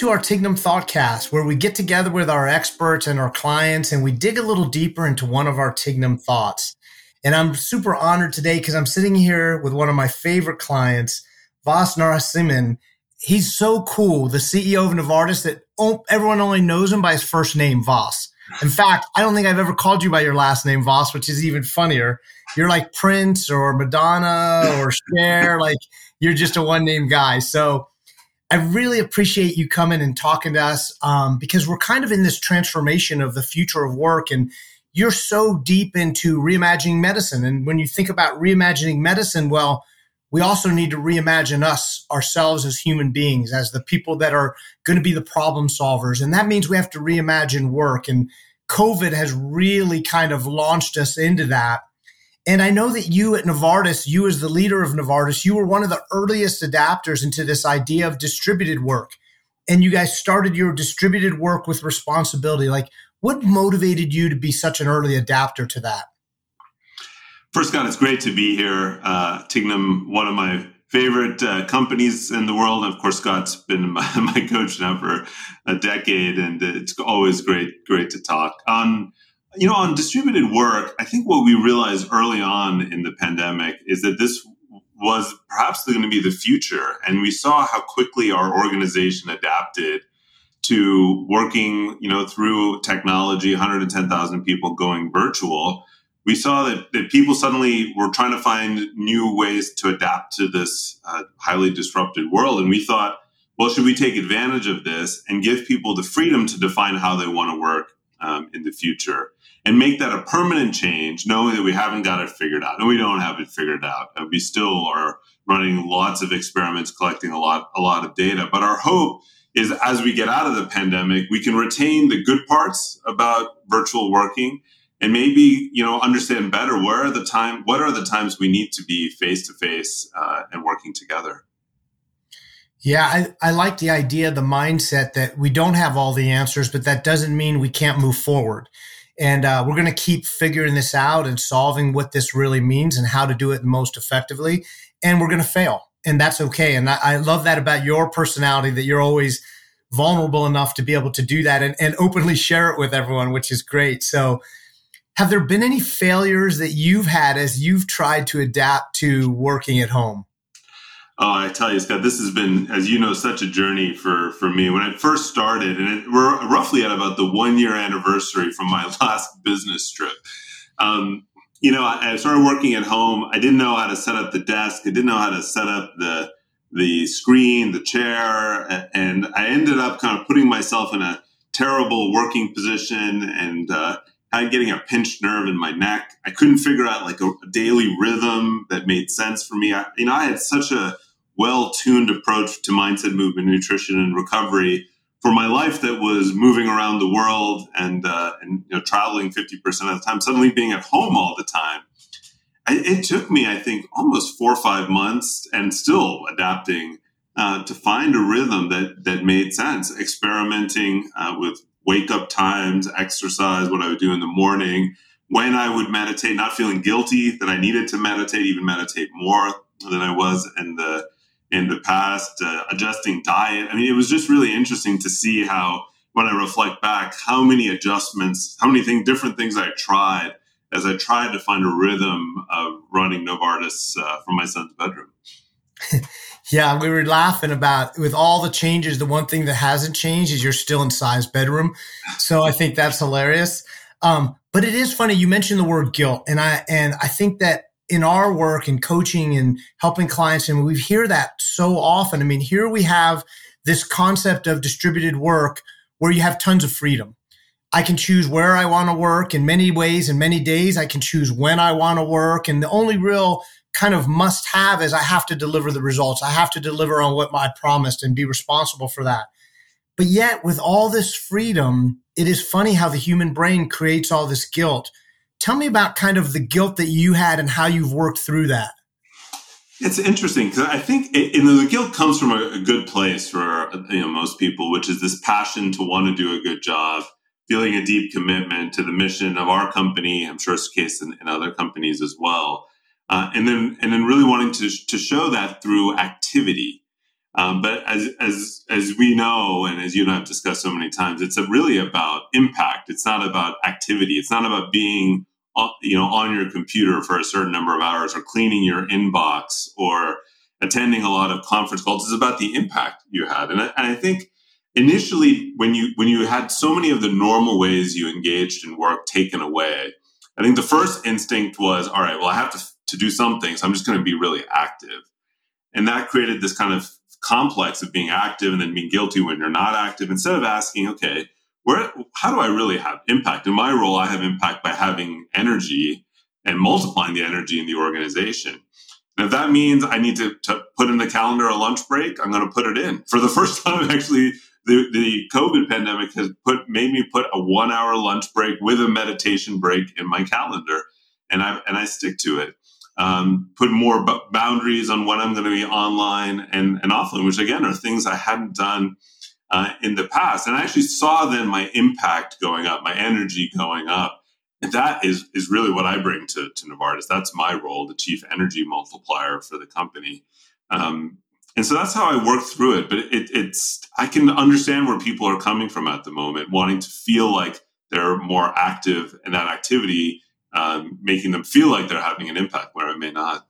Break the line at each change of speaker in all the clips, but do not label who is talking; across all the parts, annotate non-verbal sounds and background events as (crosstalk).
to our Tignum Thoughtcast, where we get together with our experts and our clients and we dig a little deeper into one of our Tignum thoughts. And I'm super honored today because I'm sitting here with one of my favorite clients, Vas Narasimhan. He's so cool, the CEO of Novartis, that everyone only knows him by his first name, Vas. In fact, I don't think I've ever called you by your last name, Vas, which is even funnier. You're like Prince or Madonna or Cher, like you're just a one name guy. So I really appreciate you coming and talking to us um, because we're kind of in this transformation of the future of work. And you're so deep into reimagining medicine. And when you think about reimagining medicine, well, we also need to reimagine us ourselves as human beings, as the people that are going to be the problem solvers. And that means we have to reimagine work. And COVID has really kind of launched us into that. And I know that you at Novartis, you as the leader of Novartis, you were one of the earliest adapters into this idea of distributed work. And you guys started your distributed work with responsibility. Like, what motivated you to be such an early adapter to that?
First, Scott, it's great to be here. Uh, Tignum, one of my favorite uh, companies in the world. Of course, Scott's been (laughs) my, my, coach now for a decade, and it's always great, great to talk. Um, you know, on distributed work, I think what we realized early on in the pandemic is that this was perhaps going to be the future. And we saw how quickly our organization adapted to working, you know, through technology, 110,000 people going virtual. We saw that, that people suddenly were trying to find new ways to adapt to this uh, highly disrupted world. And we thought, well, should we take advantage of this and give people the freedom to define how they want to work um, in the future and make that a permanent change, knowing that we haven't got it figured out and we don't have it figured out. We still are running lots of experiments, collecting a lot, a lot of data. But our hope is as we get out of the pandemic, we can retain the good parts about virtual working and maybe, you know, understand better where are the time, what are the times we need to be face to face and working together.
Yeah, I, I like the idea, the mindset that we don't have all the answers, but that doesn't mean we can't move forward. And uh, we're going to keep figuring this out and solving what this really means and how to do it most effectively. And we're going to fail. And that's okay. And I, I love that about your personality that you're always vulnerable enough to be able to do that and, and openly share it with everyone, which is great. So, have there been any failures that you've had as you've tried to adapt to working at home?
Oh, I tell you, Scott, this has been, as you know, such a journey for for me. When I first started, and it, we're roughly at about the one year anniversary from my (laughs) last business trip. Um, you know, I, I, started working at home. I didn't know how to set up the desk. I didn't know how to set up the the screen, the chair, and I ended up kind of putting myself in a terrible working position and uh, getting a pinched nerve in my neck. I couldn't figure out like a, a daily rhythm that made sense for me. I, you know, I had such a well tuned approach to mindset, movement, nutrition, and recovery for my life that was moving around the world and, uh, and you know, traveling 50% of the time, suddenly being at home all the time. I, it took me, I think, almost four or five months and still adapting uh, to find a rhythm that, that made sense, experimenting uh, with wake up times, exercise, what I would do in the morning, when I would meditate, not feeling guilty that I needed to meditate, even meditate more than I was in the in the past, uh, adjusting diet. I mean, it was just really interesting to see how, when I reflect back, how many adjustments, how many things, different things I tried as I tried to find a rhythm of running Novartis uh, from my son's bedroom. (laughs)
yeah, we were laughing about with all the changes. The one thing that hasn't changed is you're still in size bedroom. So I think that's hilarious. Um, but it is funny. You mentioned the word guilt, and I and I think that in our work and coaching and helping clients, and we hear that so often. I mean, here we have this concept of distributed work where you have tons of freedom. I can choose where I want to work in many ways and many days. I can choose when I want to work. And the only real kind of must have is I have to deliver the results. I have to deliver on what I promised and be responsible for that. But yet, with all this freedom, it is funny how the human brain creates all this guilt Tell me about kind of the guilt that you had and how you've worked through that.
It's interesting because I think it, you know, the guilt comes from a, a, good place for you know most people, which is this passion to want to do a good job, feeling a deep commitment to the mission of our company. I'm sure it's the case in, in other companies as well, uh, and then and then really wanting to to show that through activity. Um, but as as as we know, and as you and I have discussed so many times, it's really about impact. It's not about activity. It's not about being you know on your computer for a certain number of hours or cleaning your inbox or attending a lot of conference calls. It's about the impact you had, and I, and I think initially when you when you had so many of the normal ways you engaged in work taken away, I think the first instinct was, all right, well, I have to to do something, so I'm just going to be really active, and that created this kind of complex of being active and then being guilty when you're not active instead of asking okay where how do i really have impact? In my role i have impact by having energy and multiplying the energy in the organization. And if that means i need to, to put in the calendar a lunch break i'm going to put it in. For the (laughs) first time actually the, the covid pandemic has put made me put a one hour lunch break with a meditation break in my calendar and i and i stick to it. Um, put more b- boundaries on when I'm going to be online and, and offline, which again are things I hadn't done uh, in the past. And I actually saw then my impact going up, my energy going up. And that is, is really what I bring to, to Novartis. That's my role, the chief energy multiplier for the company. Um, and so that's how I work through it. But it, it's, I can understand where people are coming from at the moment, wanting to feel like they're more active and that activity um, making them feel like they're having an impact where it may not.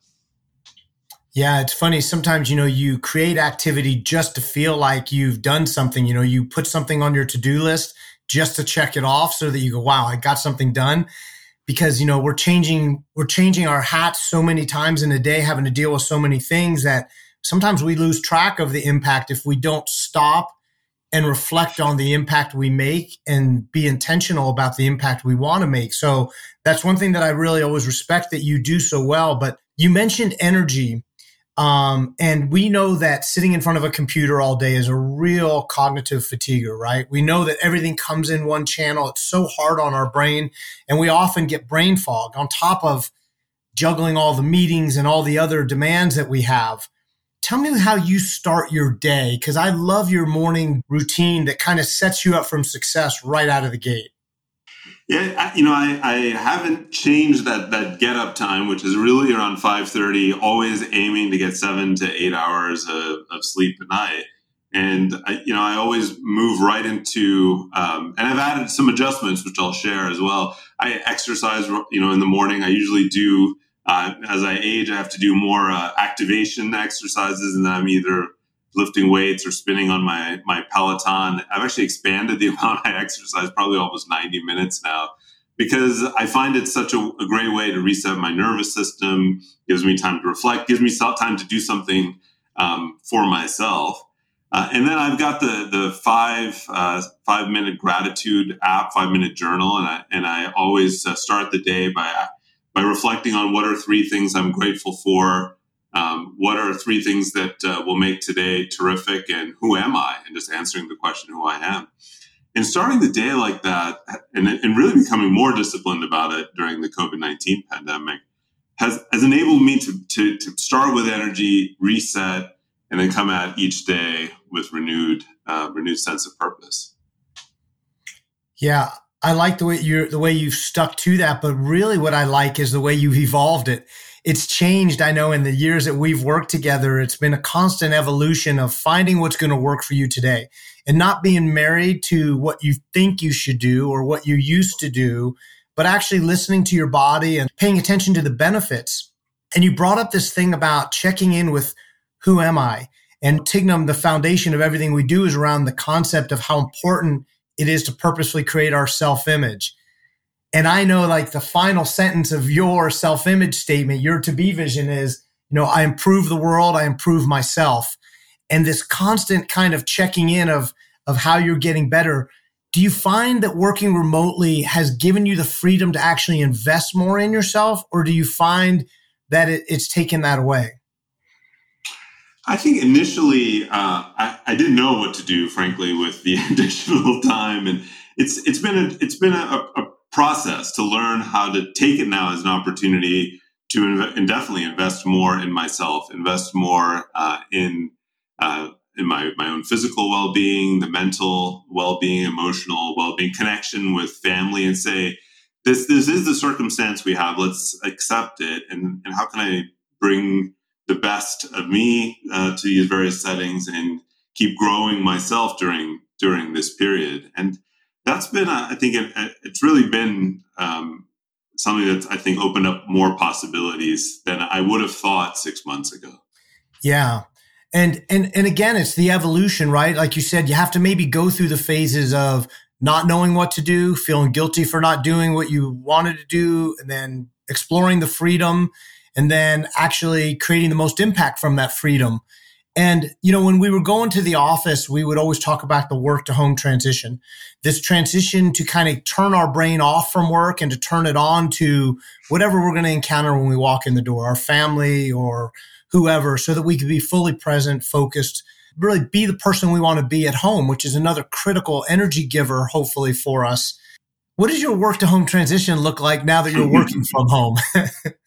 Yeah, it's funny. Sometimes, you know, you create activity just to feel like you've done something. You know, you put something on your to do list just to check it off so that you go, wow, I got something done. Because, you know, we're changing, we're changing our hats so many times in a day, having to deal with so many things that sometimes we lose track of the impact if we don't stop and reflect on the impact we make and be intentional about the impact we want to make. So that's one thing that I really always respect that you do so well. But you mentioned energy. Um, and we know that sitting in front of a computer all day is a real cognitive fatigue, right? We know that everything comes in one channel. It's so hard on our brain, and we often get brain fog on top of juggling all the meetings and all the other demands that we have tell me how you start your day because I love your morning routine that kind of sets you up from success right out of the gate.
Yeah, you know, I, I haven't changed that that get up time, which is really around five thirty. Always aiming to get seven to eight hours of, of sleep a night, and I, you know, I always move right into. Um, and I've added some adjustments, which I'll share as well. I exercise, you know, in the morning. I usually do uh, as I age, I have to do more uh, activation exercises, and I'm either lifting weights or spinning on my my Peloton. I've actually expanded the (laughs) amount I exercise, probably almost 90 minutes now, because I find it such a, a great way to reset my nervous system. Gives me time to reflect. Gives me time to do something um, for myself. Uh, and then I've got the the five uh, five minute gratitude app, five minute journal, and I and I always uh, start the day by by reflecting on what are three things I'm grateful for, um, what are three things that uh, will make today terrific, and who am I? And just answering the question, who I am. And starting the day like that, and, and really becoming more disciplined about it during the COVID 19 pandemic, has, has enabled me to, to, to start with energy, reset, and then come at each day with renewed, uh, renewed sense of purpose.
Yeah, I like the way you're the way you've stuck to that, but really what I like is the way you've evolved it. It's changed, I know, in the years that we've worked together. It's been a constant evolution of finding what's going to work for you today and not being married to what you think you should do or what you used to do, but actually listening to your body and paying attention to the benefits. And you brought up this thing about checking in with who am I? And Tignum, the foundation of everything we do is around the concept of how important it is to purposefully create our self image. And I know like the final sentence of your self image statement, your to be vision is, you know, I improve the world, I improve myself. And this constant kind of checking in of, of how you're getting better. Do you find that working remotely has given you the freedom to actually invest more in yourself, or do you find that it, it's taken that away?
I think initially uh, I, I, didn't know what to do, frankly, with the (laughs) additional time, and it's it's been a it's been a, a process to learn how to take it now as an opportunity to inv- and definitely invest more in myself, invest more uh, in uh, in my my own physical well being, the mental well being, emotional well being, connection with family, and say this this is the circumstance we have. Let's accept it, and and how can I bring the best of me uh, to these various settings and keep growing myself during during this period. And that's been, I think, it, it's really been um, something that's I think opened up more possibilities than I would have thought six months ago.
Yeah. And and and again, it's the evolution, right? Like you said, you have to maybe go through the phases of not knowing what to do, feeling guilty for not doing what you wanted to do, and then exploring the freedom, and then actually creating the most impact from that freedom. And, you know, when we were going to the office, we would always talk about the work to home transition, this transition to kind of turn our brain off from work and to turn it on to whatever we're going to encounter when we walk in the door, our family or whoever, so that we could be fully present, focused, really be the person we want to be at home, which is another critical energy giver, hopefully, for us. What does your work to home transition look like now that you're (laughs) working from home? (laughs)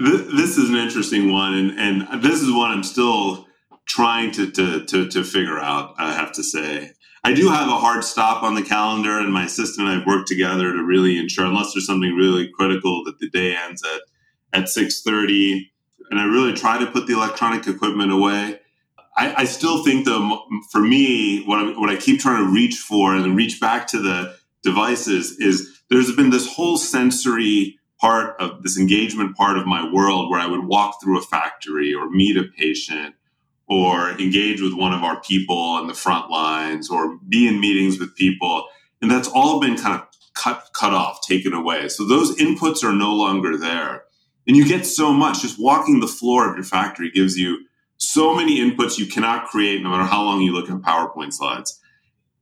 this is an interesting one, and, and this is one I'm still trying to, to, to, to figure out, I have to say. I do have a hard stop on the calendar, and my assistant and I have worked together to really ensure, unless there's something really critical, that the day ends at at six thirty. And I really try to put the electronic equipment away. I, I still think, though, for me, what, i what I keep trying to reach for and reach back to the devices is there's been this whole sensory part of this engagement part of my world where I would walk through a factory or meet a patient or engage with one of our people on the front lines or be in meetings with people. And that's all been kind of cut, cut off, taken away. So those inputs are no longer there. And you get so much. Just walking the floor of your factory gives you so many inputs you cannot create no matter how long you look at PowerPoint slides.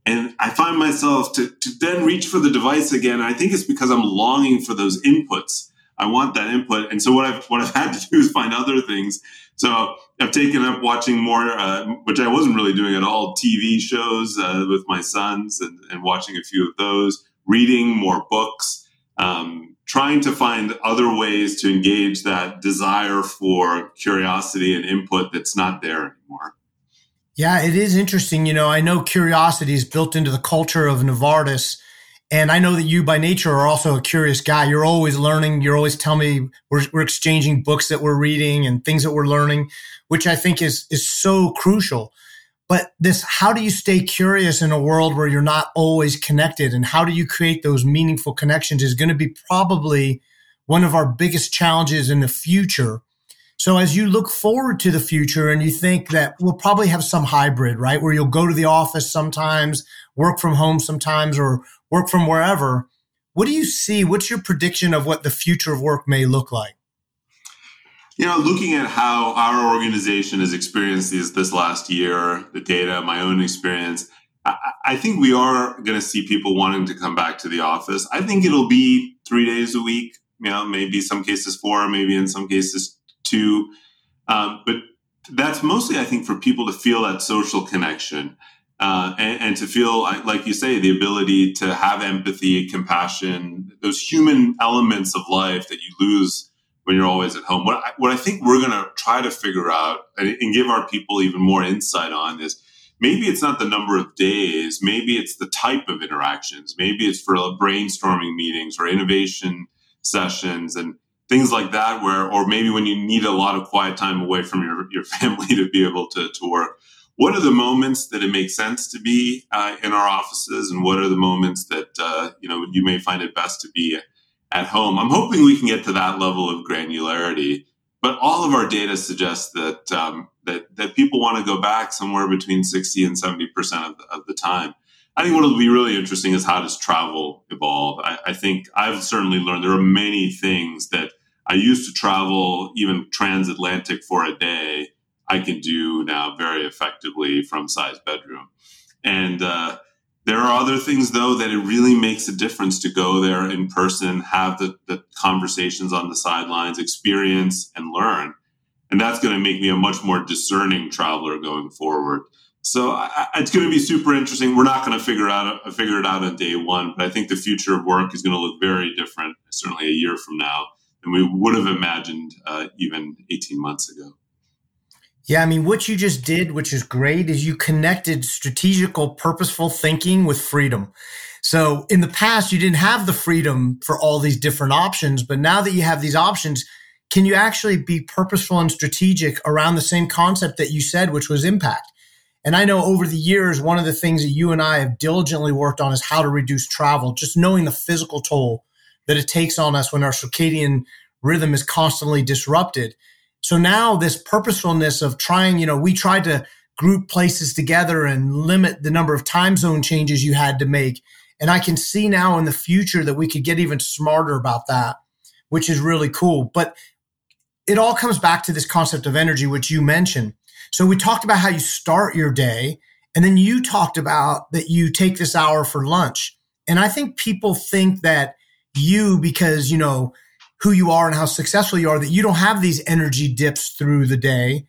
And I find myself to, to then reach for the device again. I think it's because I'm longing for those inputs. I want that input. And so what I've what I've (laughs) had to do is find other things. So I've taken up watching more, uh, which I wasn't really doing at all, TV shows uh, with my sons and, and, watching a few of those, reading more books, um, trying to find other ways to engage that desire for curiosity and input that's not there anymore.
Yeah, it is interesting. You know, I know curiosity is built into the culture of Novartis and I know that you by nature are also a curious guy. You're always learning. You're always telling me we're, we're exchanging books that we're reading and things that we're learning, which I think is, is so crucial. But this, how do you stay curious in a world where you're not always connected? And how do you create those meaningful connections is going to be probably one of our biggest challenges in the future. So as you look forward to the future and you think that we'll probably have some hybrid, right? Where you'll go to the office sometimes, work from home sometimes, or work from wherever. What do you see? What's your prediction of what the future of work may look like?
You know, looking at how our organization has experienced this, this last year, the data, my own experience, I, I think we are going to see people wanting to come back to the office. I think it'll be three days a week, you know, maybe some cases four, maybe in some cases two. Um, but that's mostly, I think, for people to feel that social connection uh, and, and, to feel like you say the ability to have empathy compassion those human elements of life that you lose when you're always at home what I, what I think we're going to try to figure out and, and give our people even more insight on is maybe it's not the number of days maybe it's the type of interactions maybe it's for brainstorming meetings or innovation sessions and things like that where or maybe when you need a lot of quiet time away from your, your (laughs) family to be able to, to work. What are the moments that it makes sense to be uh, in our offices and what are the moments that uh, you know you may find it best to be at home? I'm hoping we can get to that level of granularity but all of our data suggests that um, that, that people want to go back somewhere between 60 and 70 percent of, of the time. I think what will be really interesting is how does travel evolve. I, I think i've certainly learned there are many things that i used to travel even transatlantic for a day I can do now very effectively from size bedroom. And uh, there are other things, though, that it really makes a difference to go there in person, have the, the conversations on the sidelines, experience and learn. And that's going to make me a much more discerning traveler going forward. So I, it's going to be super interesting. We're not going to figure out figure it out on day one, but I think the future of work is going to look very different, certainly a year from now, than we would have imagined uh, even 18 months ago.
Yeah, I mean, what you just did, which is great, is you connected strategical, purposeful thinking with freedom. So in the past, you didn't have the freedom for all these different options, but now that you have these options, can you actually be purposeful and strategic around the same concept that you said, which was impact? And I know over the years, one of the things that you and I have diligently worked on is how to reduce travel, just knowing the physical toll that it takes on us when our circadian rhythm is constantly disrupted. So now this purposefulness of trying, you know, we tried to group places together and limit the number of time zone changes you had to make. And I can see now in the future that we could get even smarter about that, which is really cool. But it all comes back to this concept of energy, which you mentioned. So we talked about how you start your day, and then you talked about that you take this hour for lunch. And I think people think that you, because you know who you are and how successful you are, that you don't have these energy dips through the day.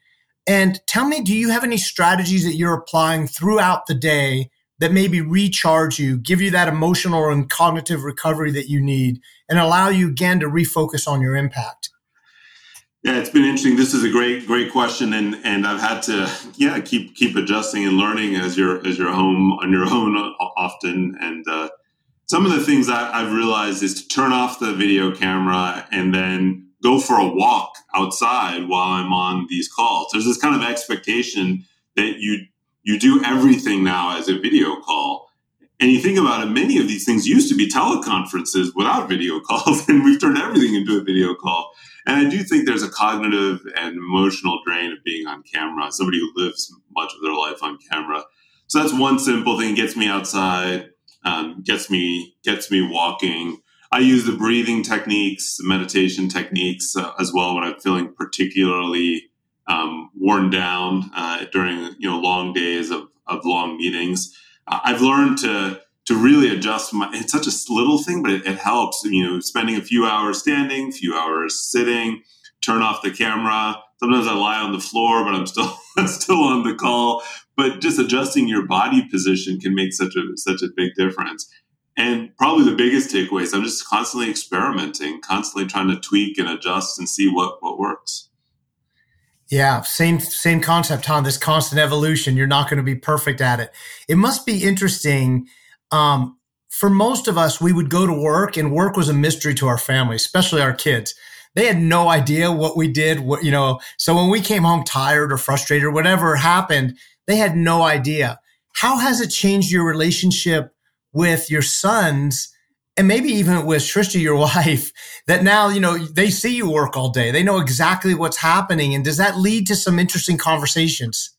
And tell me, do you have any strategies that you're applying throughout the day that maybe recharge you, give you that emotional and cognitive recovery that you need, and allow you again to refocus on your impact?
Yeah, it's been interesting. This is a great, great question, and and I've had to, yeah, keep keep adjusting and learning as you're as you're home on your own often. And uh, some of the things that I've realized is to turn off the video camera and then go for a walk outside while I'm on these calls. There's this kind of expectation that you you do everything now as a video call. And you think about it, many of these things used to be teleconferences without video (laughs) calls, and we've turned everything into a video call. And I do think there's a cognitive and emotional drain of being on camera, somebody who lives much of their life on camera. So that's one simple thing, gets me outside, um, gets me gets me walking. I use the breathing techniques, the meditation techniques uh, as well when I'm feeling particularly um, worn down uh, during you know long days of, of long meetings. Uh, I've learned to to really adjust my it's such a little thing but it, it, helps you know spending a few hours standing a few hours sitting turn off the camera sometimes i lie on the floor but i'm still (laughs) still on the call but just adjusting your body position can make such a such a big difference and probably the biggest takeaway is i'm just constantly experimenting constantly trying to tweak and adjust and see what what works
yeah, same same concept, Tom. This constant evolution. You're not going to be perfect at it. It must be interesting um, for most of us, we would go to work and work was a mystery to our family, especially our kids. They had no idea what we did, what, you know, so when we came home tired or frustrated or whatever happened, they had no idea. How has it changed your relationship with your sons and maybe even with Trisha, your (laughs) wife, that now, you know, they see you work all day. They know exactly what's happening. And does that lead to some interesting conversations?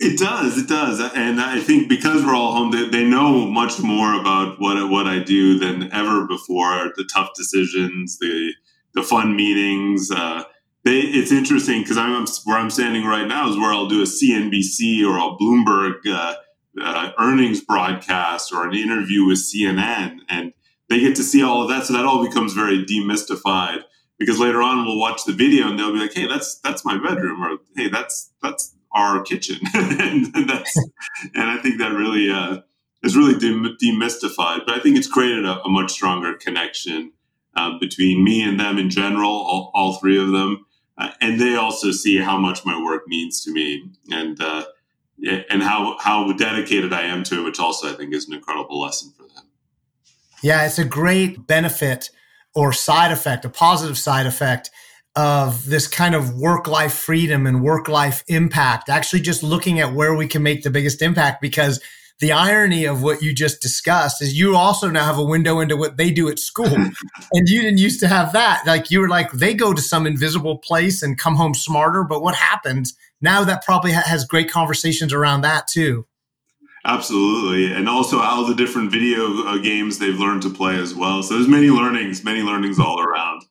It does, it does, and I think because we're all home, they, they know much more about what what I do than ever before. The tough decisions, the the fun meetings. Uh, they, it's interesting because I'm where I'm standing right now is where I'll do a CNBC or a Bloomberg uh, uh, earnings broadcast or an interview with CNN, and they get to see all of that. So that all becomes very demystified because later on we'll watch the video and they'll be like, "Hey, that's that's my bedroom," or "Hey, that's that's our kitchen, (laughs) and, that's, and I think that really uh, is really demystified. But I think it's created a, a much stronger connection uh, between me and them in general, all, all three of them, uh, and they also see how much my work means to me, and uh, and how how dedicated I am to it, which also I think is an incredible lesson for them.
Yeah, it's a great benefit or side effect, a positive side effect of this kind of work life freedom and work life impact, actually just looking at where we can make the biggest impact because the irony of what you just discussed is you also now have a window into what they do at school. (laughs) and you didn't used to have that. Like you were like, they go to some invisible place and come home smarter. But what happens now that probably has great conversations around that too.
Absolutely. And also all the different video uh, games they've learned to play as well. So there's many learnings, many learnings all around.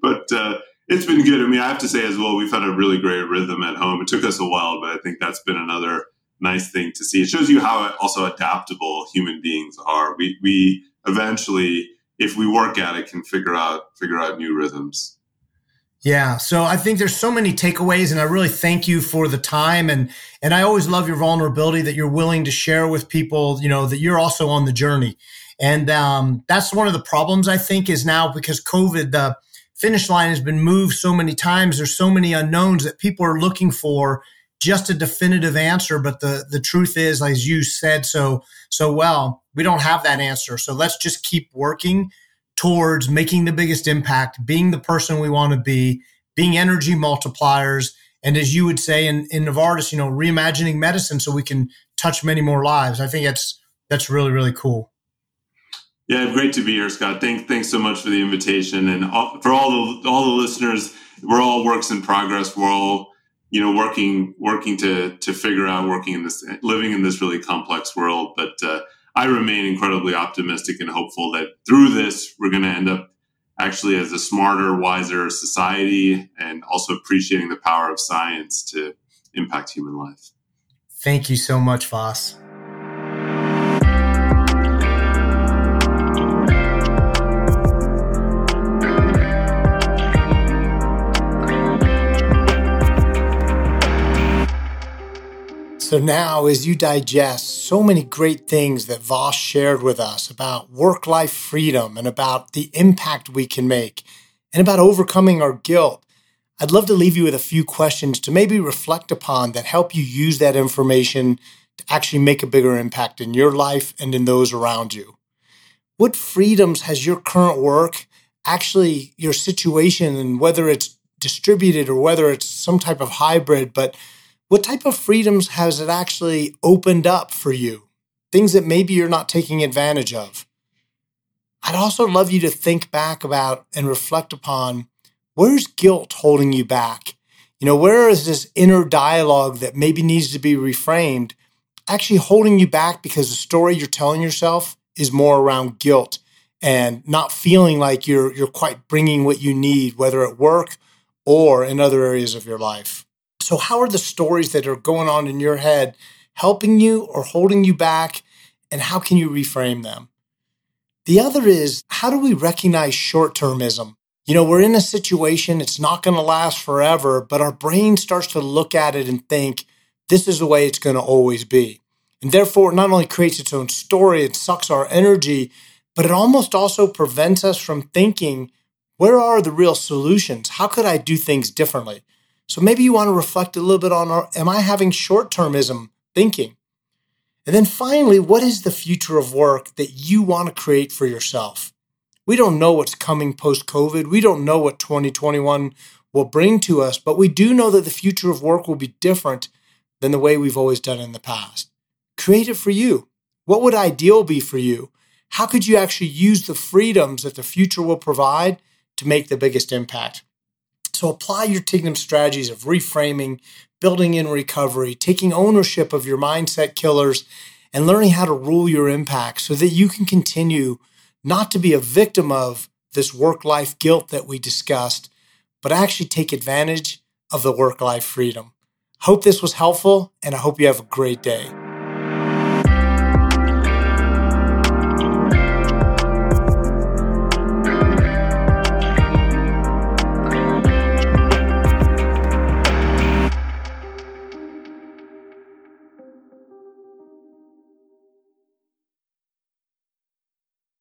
But, uh, it's been good. I mean, I have to say as well, we've had a really great rhythm at home. It took us a while, but I think that's been another nice thing to see. It shows you how also adaptable human beings are. We we eventually, if we work at it, can figure out figure out new rhythms.
Yeah, so I think there's so many takeaways, and I really thank you for the time and and I always love your vulnerability that you're willing to share with people. You know that you're also on the journey, and um, that's one of the problems I think is now because COVID the finish line has been moved so many times. There's so many unknowns that people are looking for just a definitive answer. But the, the truth is, as you said so, so well, we don't have that answer. So let's just keep working towards making the biggest impact, being the person we want to be, being energy multipliers. And as you would say in, in Novartis, you know, reimagining medicine so we can touch many more lives. I think that's that's really, really cool.
Yeah, great to be here, Scott. Thank, thanks so much for the invitation, and all, for all the all the listeners. We're all works in progress. We're all you know working working to to figure out working in this living in this really complex world. But uh, I remain incredibly optimistic and hopeful that through this we're going to end up actually as a smarter, wiser society, and also appreciating the power of science to impact human life.
Thank you so much, Vas. So now, as you digest so many great things that Vas shared with us about work life freedom and about the impact we can make and about overcoming our guilt, I'd love to leave you with a few questions to maybe reflect upon that help you use that information to actually make a bigger impact in your life and in those around you. What freedoms has your current work, actually your situation, and whether it's distributed or whether it's some type of hybrid, but what type of freedoms has it actually opened up for you? Things that maybe you're not taking advantage of. I'd also love you to think back about and reflect upon where's guilt holding you back? You know, where is this inner dialogue that maybe needs to be reframed actually holding you back because the story you're telling yourself is more around guilt and not feeling like you're you're quite bringing what you need whether at work or in other areas of your life. So, how are the stories that are going on in your head helping you or holding you back? And how can you reframe them? The other is how do we recognize short termism? You know, we're in a situation, it's not going to last forever, but our brain starts to look at it and think, this is the way it's going to always be. And therefore, it not only creates its own story, it sucks our energy, but it almost also prevents us from thinking, where are the real solutions? How could I do things differently? So maybe you want to reflect a little bit on our, am I having short termism thinking? And then finally, what is the future of work that you want to create for yourself? We don't know what's coming post COVID. We don't know what 2021 will bring to us, but we do know that the future of work will be different than the way we've always done in the past. Create it for you. What would ideal be for you? How could you actually use the freedoms that the future will provide to make the biggest impact? So apply your Tignum strategies of reframing, building in recovery, taking ownership of your mindset killers, and learning how to rule your impact so that you can continue not to be a victim of this work life guilt that we discussed, but actually take advantage of the work life freedom. Hope this was helpful, and I hope you have a great day.